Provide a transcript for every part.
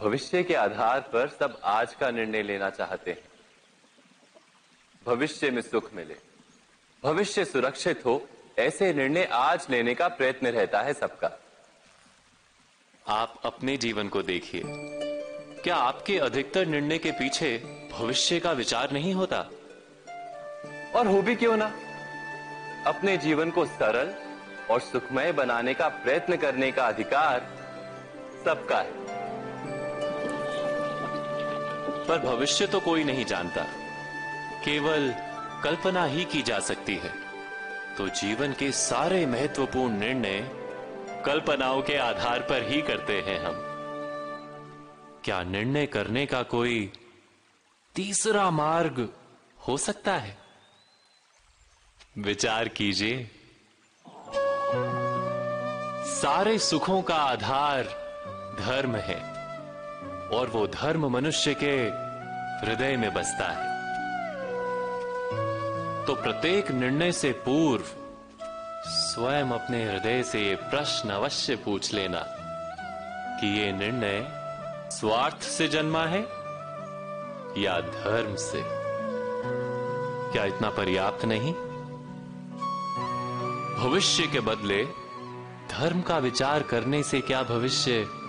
भविष्य के आधार पर सब आज का निर्णय लेना चाहते हैं। भविष्य में सुख मिले। भविष्य सुरक्षित हो ऐसे निर्णय आज लेने का प्रयत्न रहता है सबका। आप अपने जीवन को देखिए। क्या आपके अधिकतर निर्णय के पीछे भविष्य का विचार नहीं होता? और हो भी क्यों ना? अपने जीवन को सरल और सुखमय बनाने का प्रयत्न करने का अधिकार सबका है। पर भविष्य तो कोई नहीं जानता। केवल कल्पना ही की जा सकती है। तो जीवन के सारे महत्वपूर्ण निर्णय कल्पनाओं के आधार पर ही करते हैं हम। क्या निर्णय करने का कोई तीसरा मार्ग हो सकता है? विचार कीजिए। सारे सुखों का आधार धर्म है। और वो धर्म मनुष्य के हृदय में बसता है। तो प्रत्येक निर्णय से पूर्व स्वयं अपने हृदय से ये प्रश्न अवश्य पूछ लेना कि ये निर्णय स्वार्थ से जन्मा है या धर्म से? क्या इतना पर्याप्त नहीं? भविष्य के बदले धर्म का विचार करने से क्या भविष्य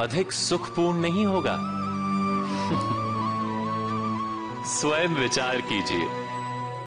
अधिक सुखपूर्ण नहीं होगा। स्वयं विचार कीजिए।